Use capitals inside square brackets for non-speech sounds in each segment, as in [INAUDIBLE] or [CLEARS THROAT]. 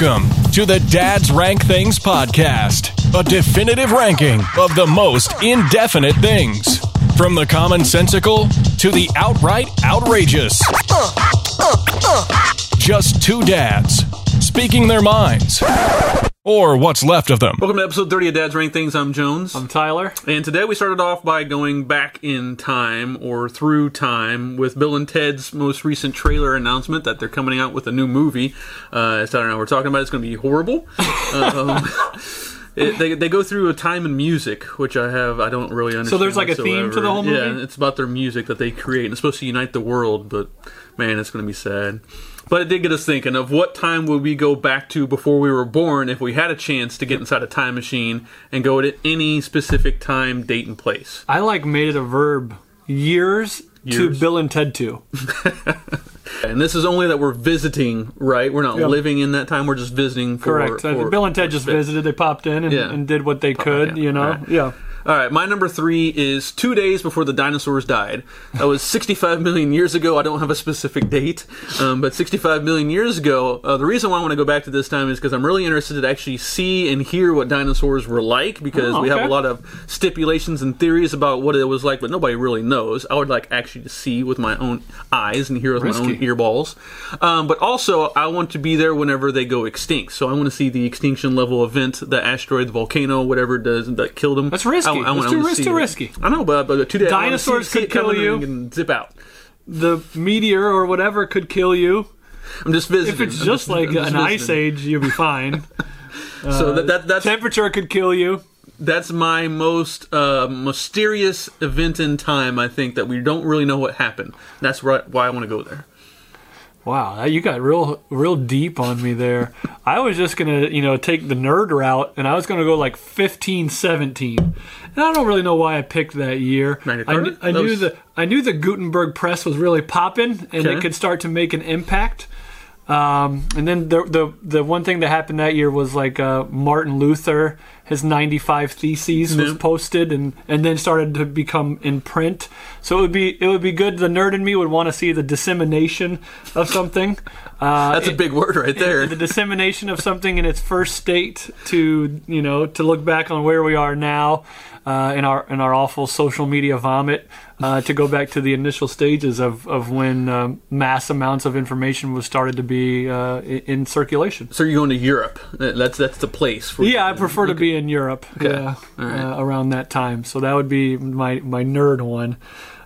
Welcome to the Dad's Rank Things podcast, a definitive ranking of the most indefinite things. From the commonsensical to the outright outrageous. Just two dads speaking their minds. Or what's left of them. Welcome to episode 30 of Dad's Rank Things. I'm Jones. I'm Tyler. and today we started off by going back in time or through time with Bill and Ted's most recent trailer announcement that they're coming out with a new movie. Uh, as Tyler and I were talking about, it's going to be horrible. [LAUGHS] um, it, they, they go through a time in music, which I have I don't really understand. So there's like a theme to the whole movie? Yeah, it's about their music that they create. And it's supposed to unite the world, but man, it's going to be sad. But it did get us thinking of what time would we go back to before we were born if we had a chance to get inside a time machine and go to any specific time, date, and place. I like made it a verb. Years, to Bill and Ted 2. [LAUGHS] And this is only that we're visiting, right? We're not Yep. living in that time. We're just visiting. For, Correct. Uh, for- Bill and Ted just spit. visited. They popped in and, Yeah. and did what they could, yeah. you know? Alright. Yeah. All right, my number three is two days before the dinosaurs died. That was 65 million years ago. I don't have a specific date, um, but 65 million years ago. Uh, the reason why I want to go back to this time is because I'm really interested to actually see and hear what dinosaurs were like because Oh, we have a lot of stipulations and theories about what it was like, but nobody really knows. I would like actually to see with my own eyes and hear with my own Risky. earballs. Um, but also, I want to be there whenever they go extinct. So I want to see the extinction level event, the asteroid, the volcano, whatever it does that killed them. That's risky. I, I too I want ris- to see too risky. I know, but, but two days Dinosaurs see, could kill you. and, zip out. The meteor or whatever could kill you. I'm just visiting. If it's I'm just like just an ice age, you'll be fine. [LAUGHS] So that, that that's Temperature could kill you. that's my most uh, mysterious event in time. I think that we don't really know what happened. That's right, why I want to go there. Wow, you got real real deep on me there. I was just gonna, you know, take the nerd route, and I was gonna go like 15, 17. And I don't really know why I picked that year. Magna I, Carta? I knew was- the I knew the Gutenberg press was really popping, and Okay. it could start to make an impact. Um, and then the, the the one thing that happened that year was like uh, Martin Luther, his 95 theses was posted and, and then started to become in print. So it would be it would be good. The nerd in me would want to see the dissemination of something. Uh, That's a big word right there. the dissemination of something in its first state to you know to look back on where we are now uh, in our in our awful social media vomit uh, [LAUGHS] to go back to the initial stages of of when um, mass amounts of information was started to be uh, in circulation. So you're going to Europe. That's that's the place. For Yeah, I prefer to be in Europe. Yeah, All right. uh, around that time. So that would be my my nerd one.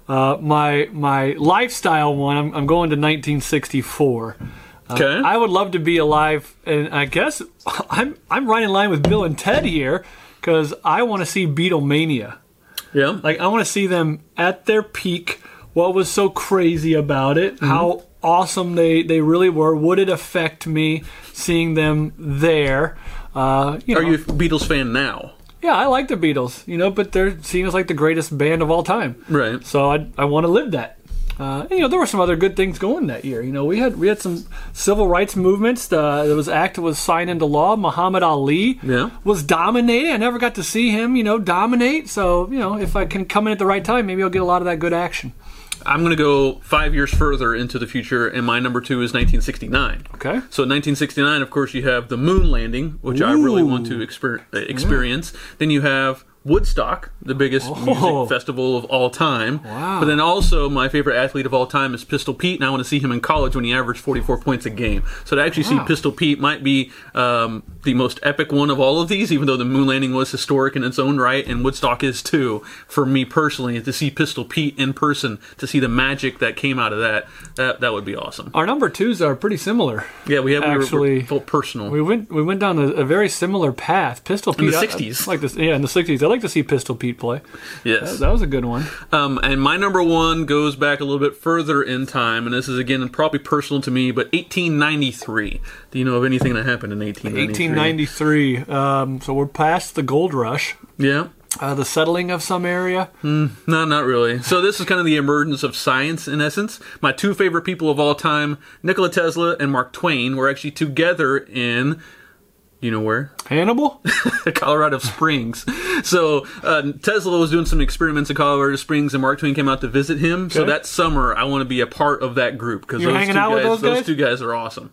Uh, my my lifestyle one. I'm, I'm going to 1964. Okay. I would love to be alive, and I guess [LAUGHS] I'm I'm right in line with Bill and Ted here because I want to see Beatlemania. yeah. Like I want to see them at their peak. What was so crazy about it? Mm-hmm. How awesome they they really were. Would it affect me seeing them there? Uh, you know, Are you a Beatles fan now? yeah, I like the Beatles, you know, but they're seen as like the greatest band of all time. Right. So I I want to live that. Uh, you know, there were some other good things going that year. You know, we had we had some civil rights movements. Uh, there was act was signed into law. Muhammad Ali Yeah. was dominating. I never got to see him, you know, dominate. So you know, if I can come in at the right time, maybe I'll get a lot of that good action. I'm going to go five years further into the future, and my number two is 1969. Okay. So in 1969, of course, you have the moon landing, which I really want to exper- experience. Then you have Woodstock, the biggest Oh. music festival of all time. Wow. But then also, my favorite athlete of all time is Pistol Pete, and I want to see him in college when he averaged 44 points a game. So to actually see Pistol Pete might be um, the most epic one of all of these, even though the moon landing was historic in its own right, and Woodstock is too. For me personally, to see Pistol Pete in person, to see the magic that came out of that, that, that would be awesome. Our number twos are pretty similar. Yeah, we have Actually, we're full personal. We went we went down a, a very similar path. Pistol Pete in the I- 60s. I like this. Yeah, in the '60s, I like to see Pistol Pete play. yes. That was a good one. Um, and my number one goes back a little bit further in time, and this is again probably personal to me, but 1893. Do you know of anything that happened in 1893? 1893. Um, so we're past the gold rush. Yeah. Uh, the settling of some area. No, not really. So this is kind of the emergence of science in essence. My two favorite people of all time, Nikola Tesla and Mark Twain, were actually together in you know where? [LAUGHS] Hannibal? Colorado Springs. So uh, Tesla was doing some experiments in Colorado Springs, and Mark Twain came out to visit him. So that summer, I want to be a part of that group because those two guys, those guys are awesome.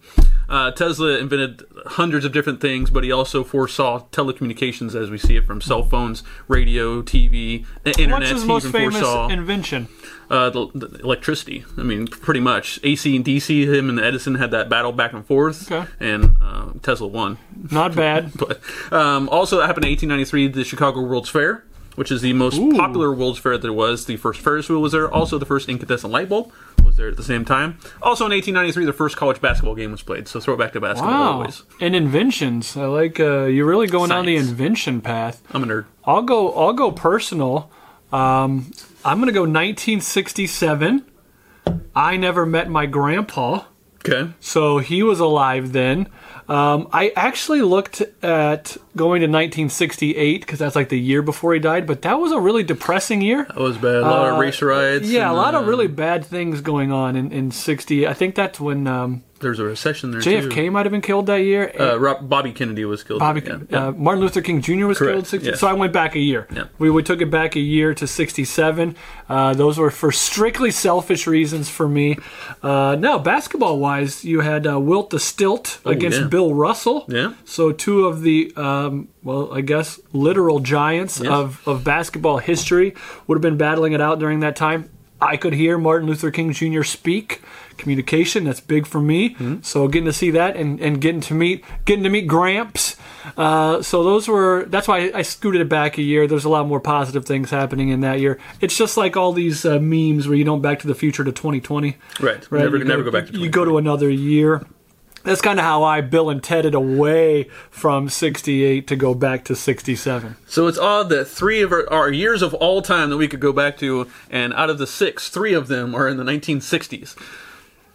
Uh, Tesla invented hundreds of different things, but he also foresaw telecommunications as we see it from cell phones, radio, TV, the internet. What's his most famous foresaw invention? uh, the, the electricity. I mean, pretty much AC and DC. Him and Edison had that battle back and forth, Okay. and uh, Tesla won. Not bad. [LAUGHS] But um, also, that happened in 1893, the Chicago World's Fair, which is the most popular World's Fair that there was. The first Ferris wheel was there. Also, the first incandescent light bulb was there at the same time. Also, in 1893, the first college basketball game was played. So throw it back to basketball Wow. always. And inventions. I like uh, you're really going down the invention path. I'm a nerd. I'll go. I'll go personal. Um, I'm gonna go 1967. I never met my grandpa, Okay. so he was alive then. Um, I actually looked at going to 1968 because that's like the year before he died, but that was a really depressing year. That was bad. A lot of Uh, race riots. Yeah, a and, lot of uh, really bad things going on in, in 60. I think that's when um, There's a recession there JFK too. might have been killed that year. Uh, Rob, Bobby Kennedy was killed. Bobby, yeah, yeah. Uh, Martin Luther King Jr. was Correct, killed. 60, yes. So I went back a year. Yeah. We, we took it back a year to 67. Uh, those were for strictly selfish reasons for me. Uh, now, basketball wise, you had uh, Wilt the Stilt against Oh, yeah. Bill Russell. Yeah. So two of the, um, well, I guess, literal giants Yes. of, of basketball history would have been battling it out during that time. I could hear Martin Luther King Jr. speak. Communication, that's big for me. Mm-hmm. So getting to see that and, and getting to meet getting to meet Gramps. Uh, so those were that's why I scooted it back a year. There's a lot more positive things happening in that year. It's just like all these uh, memes where you don't back to the future to 2020. Right. Right. Never, You never go back to You go to another year. That's kind of how I Bill and Tedded away from 68 to go back to 67. So it's odd that three of our, our years of all time that we could go back to, and out of the six, three of them are in the 1960s.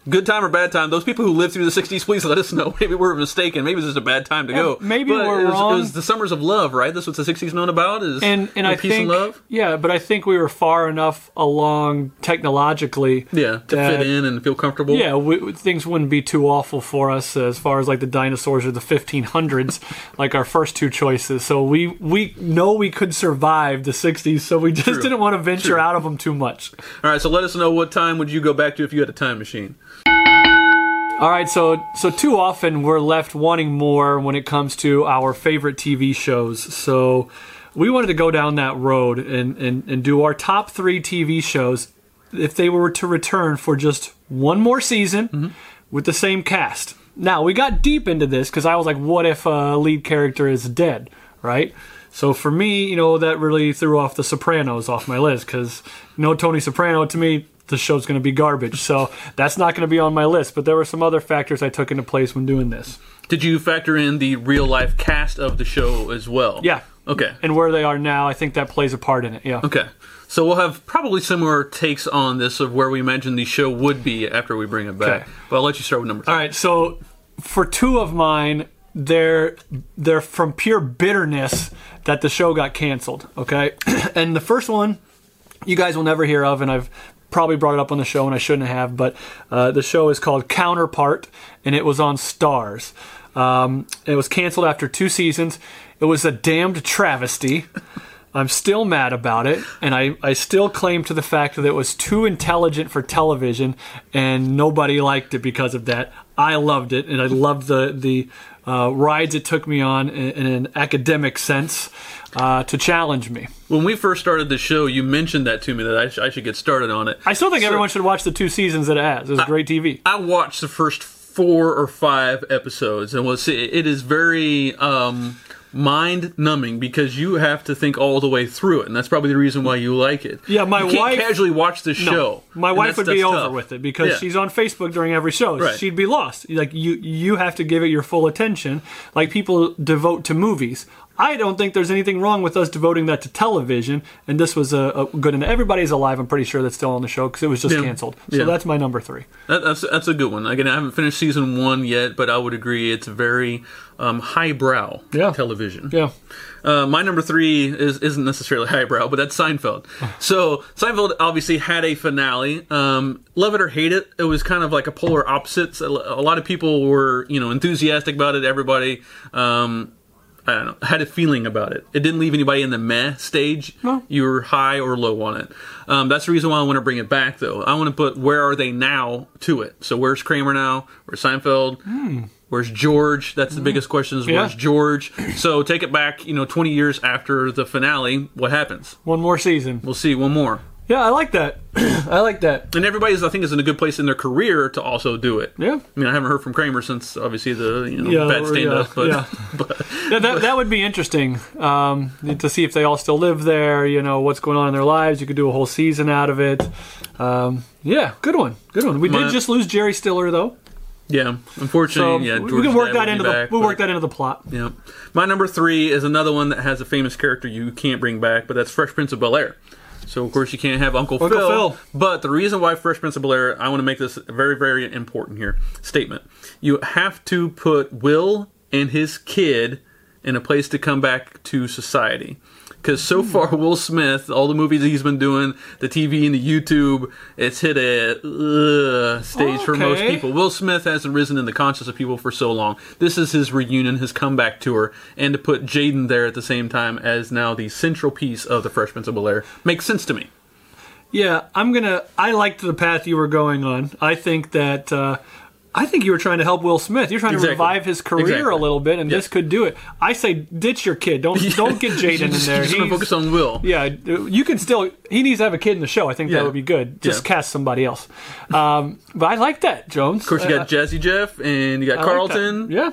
Good time or bad time? Those people who lived through the 60s, please let us know. [LAUGHS] Maybe we're mistaken. Maybe this is a bad time to go. maybe But we're it was, wrong. It was the summers of love, right? That's what the 60s known about is and and I peace think and love. yeah, but I think we were far enough along technologically. Yeah, to that- fit in and feel comfortable. Yeah, we, things wouldn't be too awful for us as far as like the dinosaurs or the 1500s, [LAUGHS] like our first two choices. So we we know we could survive the 60s, so we just True. didn't want to venture True. out of them too much. All right, so let us know what time would you go back to if you had a time machine. All right, so so too often we're left wanting more when it comes to our favorite TV shows. So we wanted to go down that road and, and, and do our top three TV shows if they were to return for just one more season mm-hmm. with the same cast. Now we got deep into this because I was like, what if a lead character is dead, right? So for me, you know, that really threw off The Sopranos off my list because no Tony Soprano to me, the show's going to be garbage. So that's not going to be on my list. But there were some other factors I took into place when doing this. Did you factor in the real life cast of the show as well? Yeah. Okay. And where they are now, I think that plays a part in it. Yeah. Okay. So we'll have probably similar takes on this of where we imagine the show would be after we bring it back. Okay. But I'll let you start with number two. All right. So for two of mine, they're they're from pure bitterness that the show got canceled. Okay. [CLEARS THROAT] and the first one, you guys will never hear of, and I've probably brought it up on the show and I shouldn't have, but uh, the show is called Counterpart, and it was on Starz. Um, it was canceled after two seasons. It was a damned travesty. I'm still mad about it, and I, I still claim to the fact that it was too intelligent for television, and nobody liked it because of that. I loved it, and I loved the the uh, rides it took me on in, in an academic sense uh, to challenge me. When we first started the show, you mentioned that to me that I, sh- I should get started on it. I still think So- everyone should watch the two seasons that it has. It's was great TV. I watched the first four or five episodes, and was it is very um, mind numbing because you have to think all the way through it, and that's probably the reason why you like it. Yeah, my you can't wife- casually watch the No, show. my wife would be over tough. with it because Yeah. she's on Facebook during every show. Right. She'd be lost. Like you, you have to give it your full attention, like people devote to movies. I don't think there's anything wrong with us devoting that to television, and this was a, a good. And everybody's alive. I'm pretty sure that's still on the show because it was just Yeah. canceled. So Yeah. that's my number three. That, that's that's a good one. Again, I haven't finished season one yet, but I would agree it's very um, highbrow Yeah. television. Yeah. Uh, my number three is isn't necessarily highbrow, but that's Seinfeld. [LAUGHS] So Seinfeld obviously had a finale. Um, love it or hate it, it was kind of like a polar opposites. A, a lot of people were you know enthusiastic about it. Everybody. Um, I don't know, had a feeling about it. It didn't leave anybody in the meh stage. No. You were high or low on it. Um, that's the reason why I want to bring it back, though. I want to put where are they now to it. So where's Kramer now? Where's Seinfeld? Where's George? That's the biggest question. Is. Yeah. where's George? So take it back. You know, 20 years after the finale, what happens? One more season. We'll see. One more. Yeah, I like that. [CLEARS THROAT] I like that. And everybody's, I think, is in a good place in their career to also do it. Yeah. I mean, I haven't heard from Kramer since obviously the you know, Yeah, bad stand up, yeah, but, yeah. [LAUGHS] but Yeah, that, that would be interesting um, to see if they all still live there. You know what's going on in their lives. You could do a whole season out of it. Um, yeah, good one, good one. We My- did just lose Jerry Stiller though, yeah, so unfortunately, yeah, we can work that into be the we'll but- work that into the plot. Yeah. My number three is another one that has a famous character you can't bring back, but that's Fresh Prince of Bel Air. So of course you can't have Uncle, Uncle Phil, Phil. But the reason why Fresh Prince of Bel Air, I want to make this very, very important here statement. You have to put Will and his kid in a place to come back to society. Because so Hmm. far, Will Smith, all the movies he's been doing, the TV and the YouTube, it's hit a uh, stage for most people. Will Smith hasn't risen in the conscience of people for so long. This is his reunion, his comeback tour, and to put Jaden there at the same time as now the central piece of the Fresh Prince of Bel Air makes sense to me. Yeah, I'm gonna. I liked the path you were going on. I think that. Uh, I think you were trying to help Will Smith. You're trying Exactly. to revive his career Exactly. a little bit, and Yeah. this could do it. I say ditch your kid. Don't [LAUGHS] don't get Jaden in there. Just He's- focus on Will. Yeah, you can still. He needs to have a kid in the show. I think Yeah. that would be good. Just Yeah. cast somebody else. Um, but I like that, Jones. Of course, you got Jazzy Jeff and you got Carlton. yeah.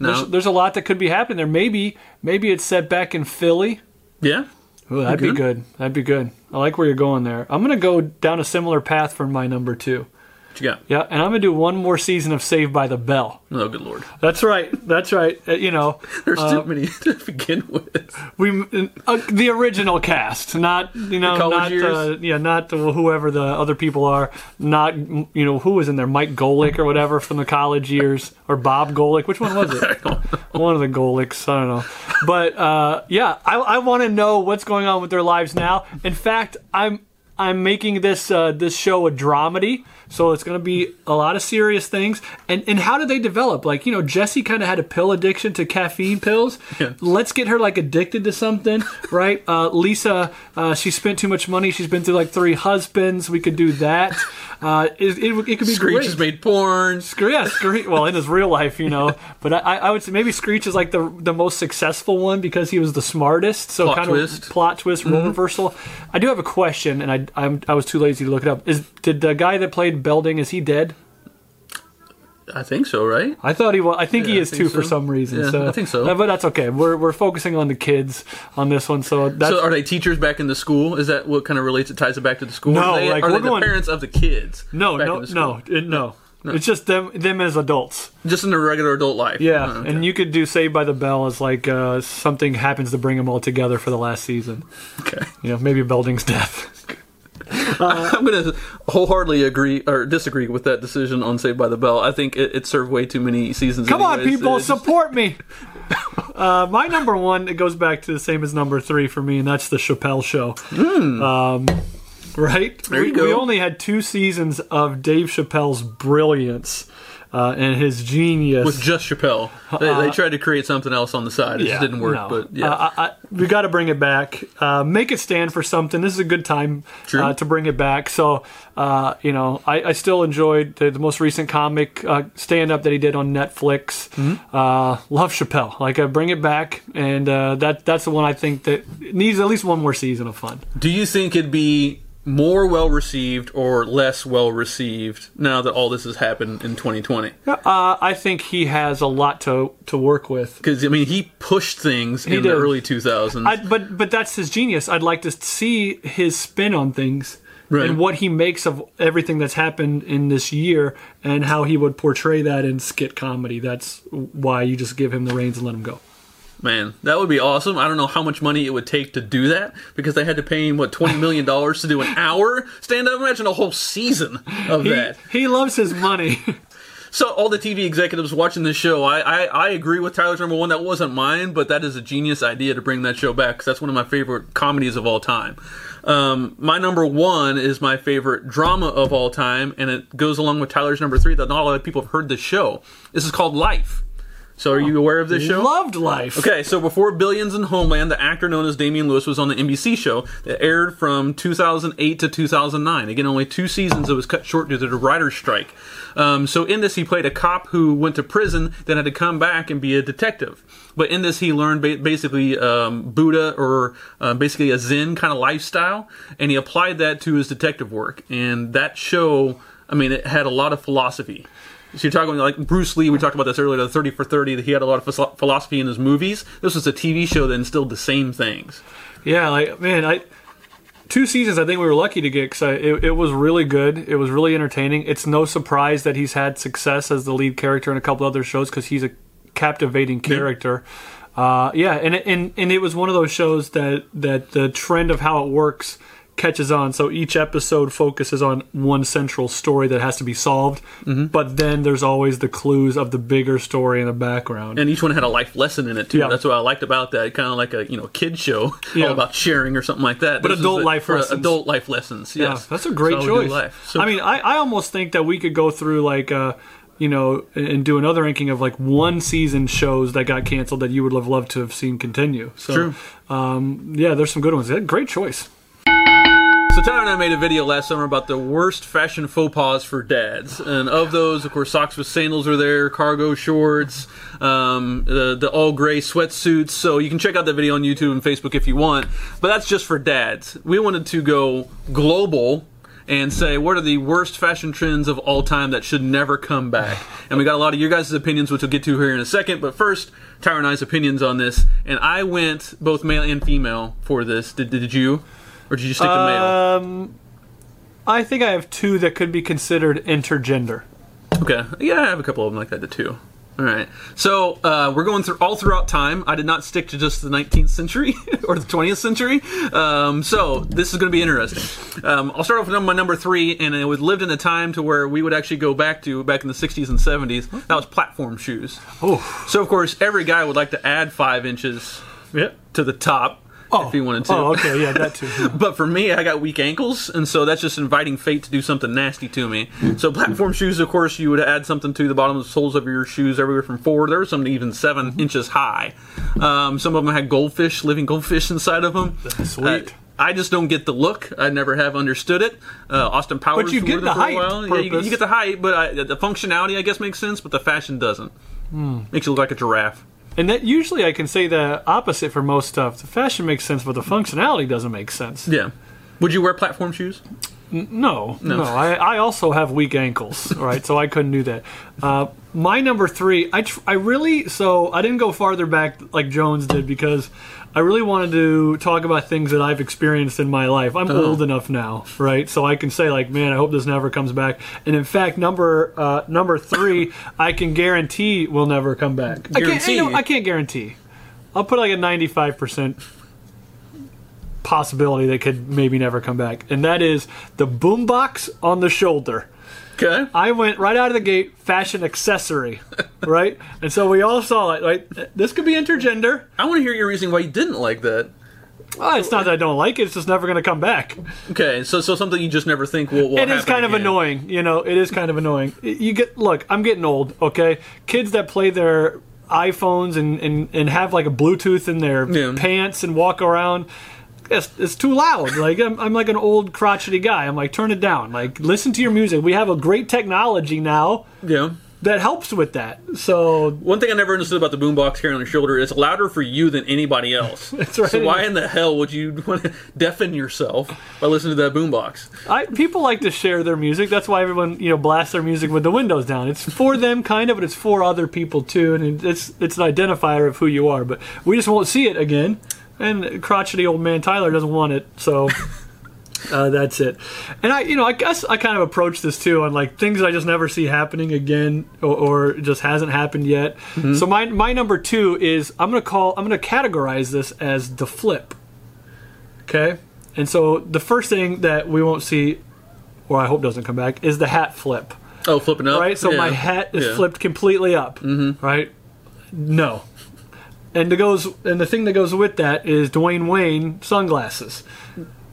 No. There's, there's a lot that could be happening there. Maybe maybe it's set back in Philly. Yeah. Ooh, that'd be Good. good. That'd be good. I like where you're going there. I'm gonna go down a similar path for my number two. What you got? Yeah, and I'm gonna do one more season of Saved by the Bell. Oh, good lord. That's right. That's right. Uh, you know, [LAUGHS] There's too many [LAUGHS] to begin with. we uh, the original cast, not you know, college not years? uh, yeah, not the, whoever the other people are. Not you know who was in there, Mike Golic or whatever from the college years, or Bob Golic. Which one was it? [LAUGHS] one of the Golics. I don't know. But uh, yeah, I, I want to know what's going on with their lives now. In fact, I'm I'm making this uh, this show a dramedy, so it's going to be a lot of serious things. And and how did they develop? Like you know, Jesse kind of had a pill addiction to caffeine pills. [LAUGHS] Yeah. Let's get her like addicted to something, [LAUGHS] right? Uh, Lisa, uh, she spent too much money. She's been through like three husbands. We could do that. Uh, it, it, it could be Screech great. has made porn. Scree- yeah, Screech. Well, in his real life, you know, [LAUGHS] but I, I would say maybe Screech is like the the most successful one because he was the smartest. So Plot kind twist. Mm-hmm. of plot twist, role reversal. I do have a question, and I I'm, I was too lazy to look it up. Is did the guy that played Belding is he dead? I think so, right? I thought he was. I think he Yeah, I is think too for some reason. Yeah, so I think so. but that's okay. We're we're focusing on the kids on this one. So that's So are they teachers back in the school? Is that what kind of relates it ties it back to the school? No, are they, like, are we're they going- the parents of the kids? no back no in the school? no no. It's just them them as adults. Just in their regular adult life. Yeah, Oh, okay. and you could do Saved by the Bell as like uh, something happens to bring them all together for the last season. okay. You know, maybe Belding's death. I'm going to wholeheartedly agree or disagree with that decision on Saved by the Bell. I think it, it served way too many seasons. Come on, people, It's support me. Uh, my number one, it goes back to the same as number three for me, and that's the Chappelle Show. Um, right? There you we, go. we only had two seasons of Dave Chappelle's brilliance uh, and his genius. with just Chappelle. They, they tried to create something else on the side. It just didn't work. no. But yeah, Uh, I, I, we got to bring it back. Uh, make it stand for something. This is a good time uh, to bring it back. So, uh, you know, I, I still enjoyed the, the most recent comic uh, stand up that he did on Netflix. Mm-hmm. Uh, love Chappelle. Like, uh, bring it back, and uh, that that's the one I think that needs at least one more season of fun. do you think it'd be more well received or less well received now that all this has happened in 2020? Uh, I think he has a lot to to work with. Because I mean, he pushed things in did. the early 2000s. I, but but that's his genius. I'd like to see his spin on things Right. and what he makes of everything that's happened in this year and how he would portray that in skit comedy. That's why you just give him the reins and let him go. Man, that would be awesome. I don't know how much money it would take to do that because they had to pay him what 20 million dollars to do an hour stand up. Imagine a whole season of He, that. he loves his money. [LAUGHS] So all the TV executives watching this show, I, I, I agree with Tyler's number one. That wasn't mine, but that is a genius idea to bring that show back because that's one of my favorite comedies of all time. Um, my number one is my favorite drama of all time, and it goes along with Tyler's number three that not a lot of people have heard this show. This is called Life. So are you aware of this show? Loved Life. Okay, so before Billions and Homeland, the actor known as Damian Lewis was on the NBC show that aired from 2008 to 2009. Again, only two seasons. It was cut short due to the writer's strike. Um, so in this, he played a cop who went to prison, then had to come back and be a detective. But in this, he learned ba- basically um, Buddha or uh, basically a Zen kind of lifestyle, and he applied that to his detective work. And that show, I mean, it had a lot of philosophy. So you're talking like Bruce Lee. We talked about this earlier. The Thirty for Thirty. That he had a lot of philosophy in his movies. This was a TV show that instilled the same things. Yeah, like man, I two seasons. I think we were lucky to get because it, it was really good. It was really entertaining. It's no surprise that he's had success as the lead character in a couple other shows because he's a captivating character. Uh, yeah, and it- and and it was one of those shows that that the trend of how it works catches on. So each episode focuses on one central story that has to be solved, Mm-hmm. but then there's always the clues of the bigger story in the background. and each one had a life lesson in it too. Yeah. That's what I liked about that. Kind of like a you know kid show, [LAUGHS] Yeah. all about sharing or something like that. But This adult a- life for lessons. Adult life lessons. Yeah, that's a great That's how we do choice. So, I mean, I, I almost think that we could go through like, uh, you know, and do another ranking of like one season shows that got canceled that you would have loved to have seen continue. So, True. Um, yeah, there's some good ones. Great choice. So Tyler and I made a video last summer about the worst fashion faux pas for dads, and of those, of course, socks with sandals are there, cargo shorts, um, the the all gray sweatsuits. So you can check out that video on YouTube and Facebook if you want. But that's just for dads. We wanted to go global and say what are the worst fashion trends of all time that should never come back. And we got a lot of your guys' opinions, which we'll get to here in a second. But first, Tyler and I's opinions on this, and I went both male and female for this. Did, did you? Or did you stick to male? Um, I think I have two that could be considered intergender. Okay. Yeah, I have a couple of them like that too. All right. So uh, we're going through all throughout time. I did not stick to just the 19th century [LAUGHS] or the 20th century. Um, so this is going to be interesting. Um, I'll start off with my number three, and it was lived in a time to where we would actually go back to back in the 60s and 70s. That was platform shoes. Oh, So of course, every guy would like to add five inches yeah. to the top if he wanted to. Oh, okay, yeah, that too. Yeah. [LAUGHS] But for me, I got weak ankles, and so that's just inviting fate to do something nasty to me. So platform shoes, of course, you would add something to the bottom of the soles of your shoes, everywhere from four. There were some even 7 Mm-hmm. inches high. Um, some of them had goldfish, living goldfish inside of them. That's Sweet. Uh, I just don't get the look. I never have understood it. Uh, Austin Powers, But you get the height. Yeah, you, you get the height, but I, the functionality, I guess, makes sense. But the fashion doesn't. Hmm. Makes you look like a giraffe. And that usually I can say the opposite for most stuff. The fashion makes sense, but the functionality doesn't make sense. Yeah. Would you wear platform shoes? No, no. I, I also have weak ankles, right? so I couldn't do that. Uh, my number three, I, tr- I really, so I didn't go farther back like Jones did because I really wanted to talk about things that I've experienced in my life. I'm old enough now, right? So I can say like, man, I hope this never comes back. And in fact, number uh, number three, [LAUGHS] I can guarantee will never come back. I can't, Guarantee? no, I can't guarantee. I'll put like a 95 percent possibility that could maybe never come back, and that is the boombox on the shoulder. Okay. I went right out of the gate, fashion accessory, [LAUGHS] right? And so we all saw it. Right, this could be intergender. I want to hear your reason why you didn't like that. Oh, it's not that I don't like it; it's just never going to come back. Okay, so so something you just never think will. will It is kind of annoying, you know. It is kind of annoying. You get look. I'm getting old. Okay, kids that play their iPhones and and, and have like a Bluetooth in their Yeah. pants and walk around. It's, it's too loud. Like I'm, I'm like an old crotchety guy. I'm like turn it down. Like listen to your music. We have a great technology now Yeah. that helps with that. So One thing I never understood about the boombox carrying on your shoulder is louder for you than anybody else. [LAUGHS] That's right. So why in the hell would you [LAUGHS] want to deafen yourself by listening to that boombox? I, people like to share their music. That's why everyone you know blasts their music with the windows down. It's for [LAUGHS] them, kind of, but it's for other people too, and it's it's an identifier of who you are. But we just won't see it again. And crotchety old man Tyler doesn't want it, so [LAUGHS] uh, that's it. And I, you know, I guess I kind of approach this too on like things I just never see happening again, or, or just hasn't happened yet. So my my number two is I'm gonna call I'm gonna categorize this as the flip. Okay, and so the first thing that we won't see, or I hope doesn't come back, is the hat flip. Oh, flipping up. Right, so Yeah. my hat is Yeah. flipped completely up. Mm-hmm. Right, no. And the goes and the thing that goes with that is Dwayne Wayne sunglasses.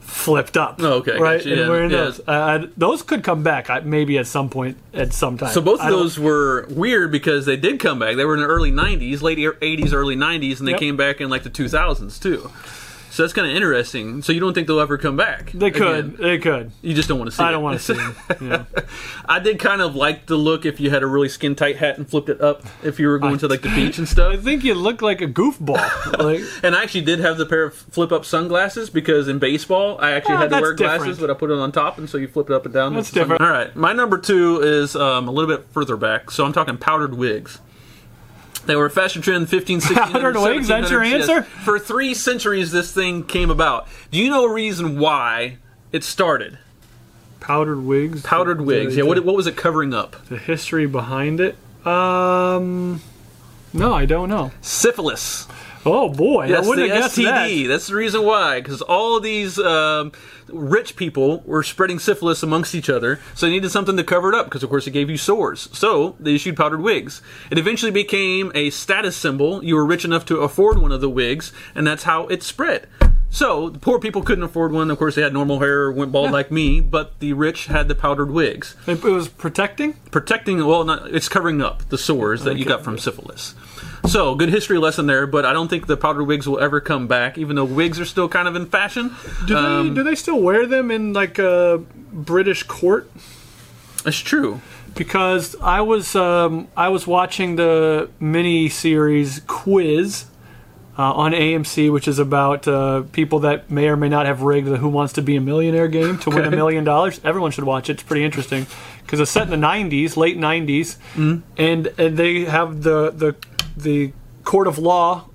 flipped up. Oh, okay, right, and yeah, wearing yeah. those. Uh, those could come back, maybe at some point, at some time. So both of those were weird because they did come back. They were in the early '90s, late '80s, early '90s, and they Yep. came back in like the 2000s too. So that's kind of interesting. So you don't think they'll ever come back? They could. again? They could. You just don't want to see. I it. don't want to see them. [LAUGHS] Yeah. I did kind of like the look if you had a really skin tight hat and flipped it up if you were going to like the beach and stuff. I think you look like a goofball. like, [LAUGHS] And I actually did have the pair of flip up sunglasses because in baseball I actually Ah, had to wear glasses, different. but I put it on top, and so you flip it up and down. That's different. All right, my number two is um, a little bit further back, so I'm talking powdered wigs. They were a fashion trend 15, 16, Powdered wigs? That's your answer? For three centuries, this thing came about. Do you know a reason why it started? powdered wigs. Powdered wigs. Yeah. The, What, what was it covering up? the history behind it. Um, no, I don't know. Syphilis. Oh boy, That's I wouldn't the have guessed STD. that. That's the reason why, because all of these um, rich people were spreading syphilis amongst each other, so they needed something to cover it up. Because of course it gave you sores, so they issued powdered wigs. It eventually became a status symbol. You were rich enough to afford one of the wigs, and that's how it spread. So the poor people couldn't afford one. Of course, they had normal hair or went bald like me, but the rich had the powdered wigs, It, it was protecting. protecting. Well, not, it's covering up the sores that you got from syphilis. So, good history lesson there, but I don't think the powdered wigs will ever come back, even though wigs are still kind of in fashion. Do Um, they do they still wear them in like a British court? It's true. Because I was um, I was watching the mini series Quiz uh, on AMC, which is about uh, people that may or may not have rigged the Who Wants to Be a Millionaire game to win a million dollars. Everyone should watch it. It's pretty interesting because it's set in the '90s, late '90s, Mm-hmm. and and they have the the the court of law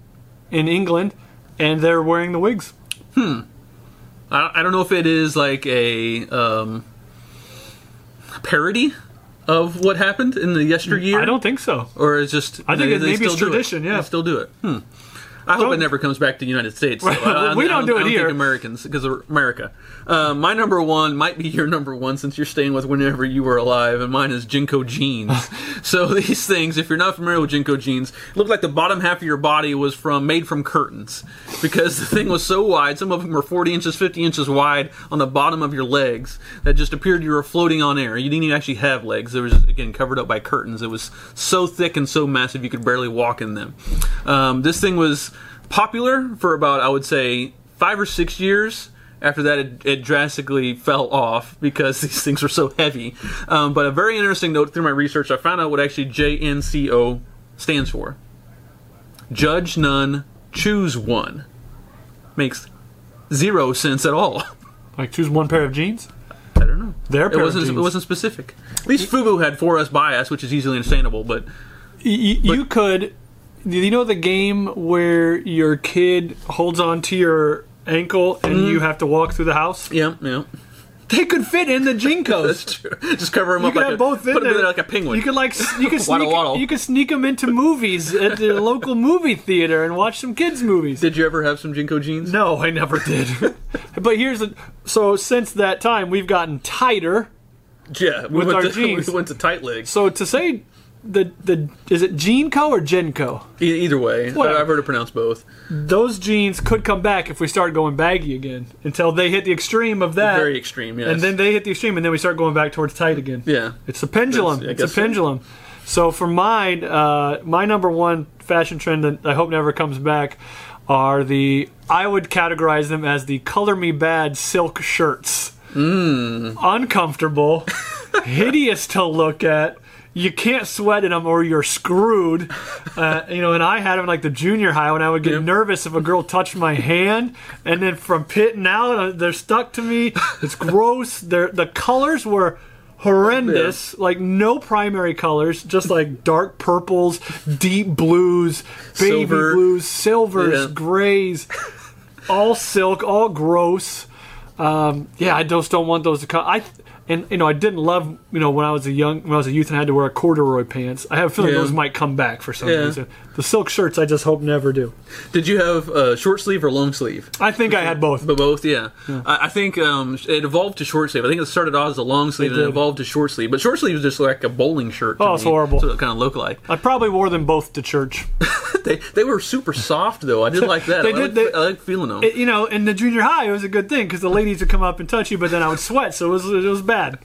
in England, and they're wearing the wigs. I, I don't know if it is like a um, parody of what happened in the yesteryear. I don't think so. or it's just I think they- it- maybe it's still it. tradition, yeah. They still do it. Hmm. I hope it never comes back to the United States. though. [LAUGHS] I- I- We I don't do it don't here. Americans, because America. Uh, my number one might be your number one since you're staying with whenever you were alive, and mine is JNCO jeans. [LAUGHS] so these things, if you're not familiar with JNCO jeans, look like the bottom half of your body was from made from curtains because the thing was so wide. Some of them were 40 inches, 50 inches wide on the bottom of your legs that just appeared you were floating on air. You didn't even actually have legs. It was again covered up by curtains. It was so thick and so massive you could barely walk in them. Um, this thing was popular for about I would say five or six years. After that, it, it drastically fell off because [LAUGHS] these things were so heavy. Um, but a very interesting note through my research, I found out what actually JNCO stands for. Judge none, choose one. Makes zero sense at all. [LAUGHS] Like choose one pair of jeans. I don't know. Their It pair of wasn't. It jeans. wasn't specific. At least Fubu had for us bias, which is easily understandable. But y- you could you know the game where your kid holds on to your ankle and Mm-hmm. you have to walk through the house yeah, yeah, they could fit in the JNCOs [LAUGHS] that's true. Just cover them you up could like have a, both in put there like a penguin. you could like you [LAUGHS] could sneak waddle. you could sneak them into movies at the [LAUGHS] local movie theater and watch some kids movies Did you ever have some JNCO jeans? no i never did but here's the so since that time we've gotten tighter Yeah, we With our to, jeans. We went to tight legs. so to say the the is it Genco or Genco? E- either way, Whatever. I've heard it pronounced both. Those jeans could come back if we start going baggy again until they hit the extreme of that. Very extreme, yes. and then they hit the extreme, and then we start going back towards tight again. yeah, It's a pendulum. That's- It's a guess so. pendulum. So for mine, uh, my number one fashion trend that I hope never comes back are the I would categorize them as the color me bad silk shirts. Hmm. Uncomfortable, [LAUGHS] hideous to look at. You can't sweat in them or you're screwed. Uh, you know, and I had them like the junior high when I would get Yep. nervous if a girl touched my hand, and then from pitting out, uh, they're stuck to me. It's [LAUGHS] gross. They're, the colors were horrendous. Like no primary colors, just like dark purples, deep blues, baby Silver. blues, silvers, Yeah. grays, all silk, all gross. Um, yeah, I just don't want those to come. I and you know I didn't love you know when I was a young when I was a youth and I had to wear corduroy pants. I have a feeling Yeah. those might come back for some Yeah. reason. The silk shirts I just hope never do. Did you have uh, short sleeve or long sleeve? I think I had both. But both, yeah. I, I think um, it evolved to short sleeve. I think it started out as a long sleeve and it evolved to short sleeve. But short sleeve is just like a bowling shirt. to Oh, it's me. horrible. So it kind of look like. I probably wore them both to church. [LAUGHS] They they were super soft though. I did like that. [LAUGHS] They I did, Like, they- I like feeling them. It- you know, in the junior high, it was a good thing because the ladies would come up and touch you, but then I would sweat, so it was it was bad.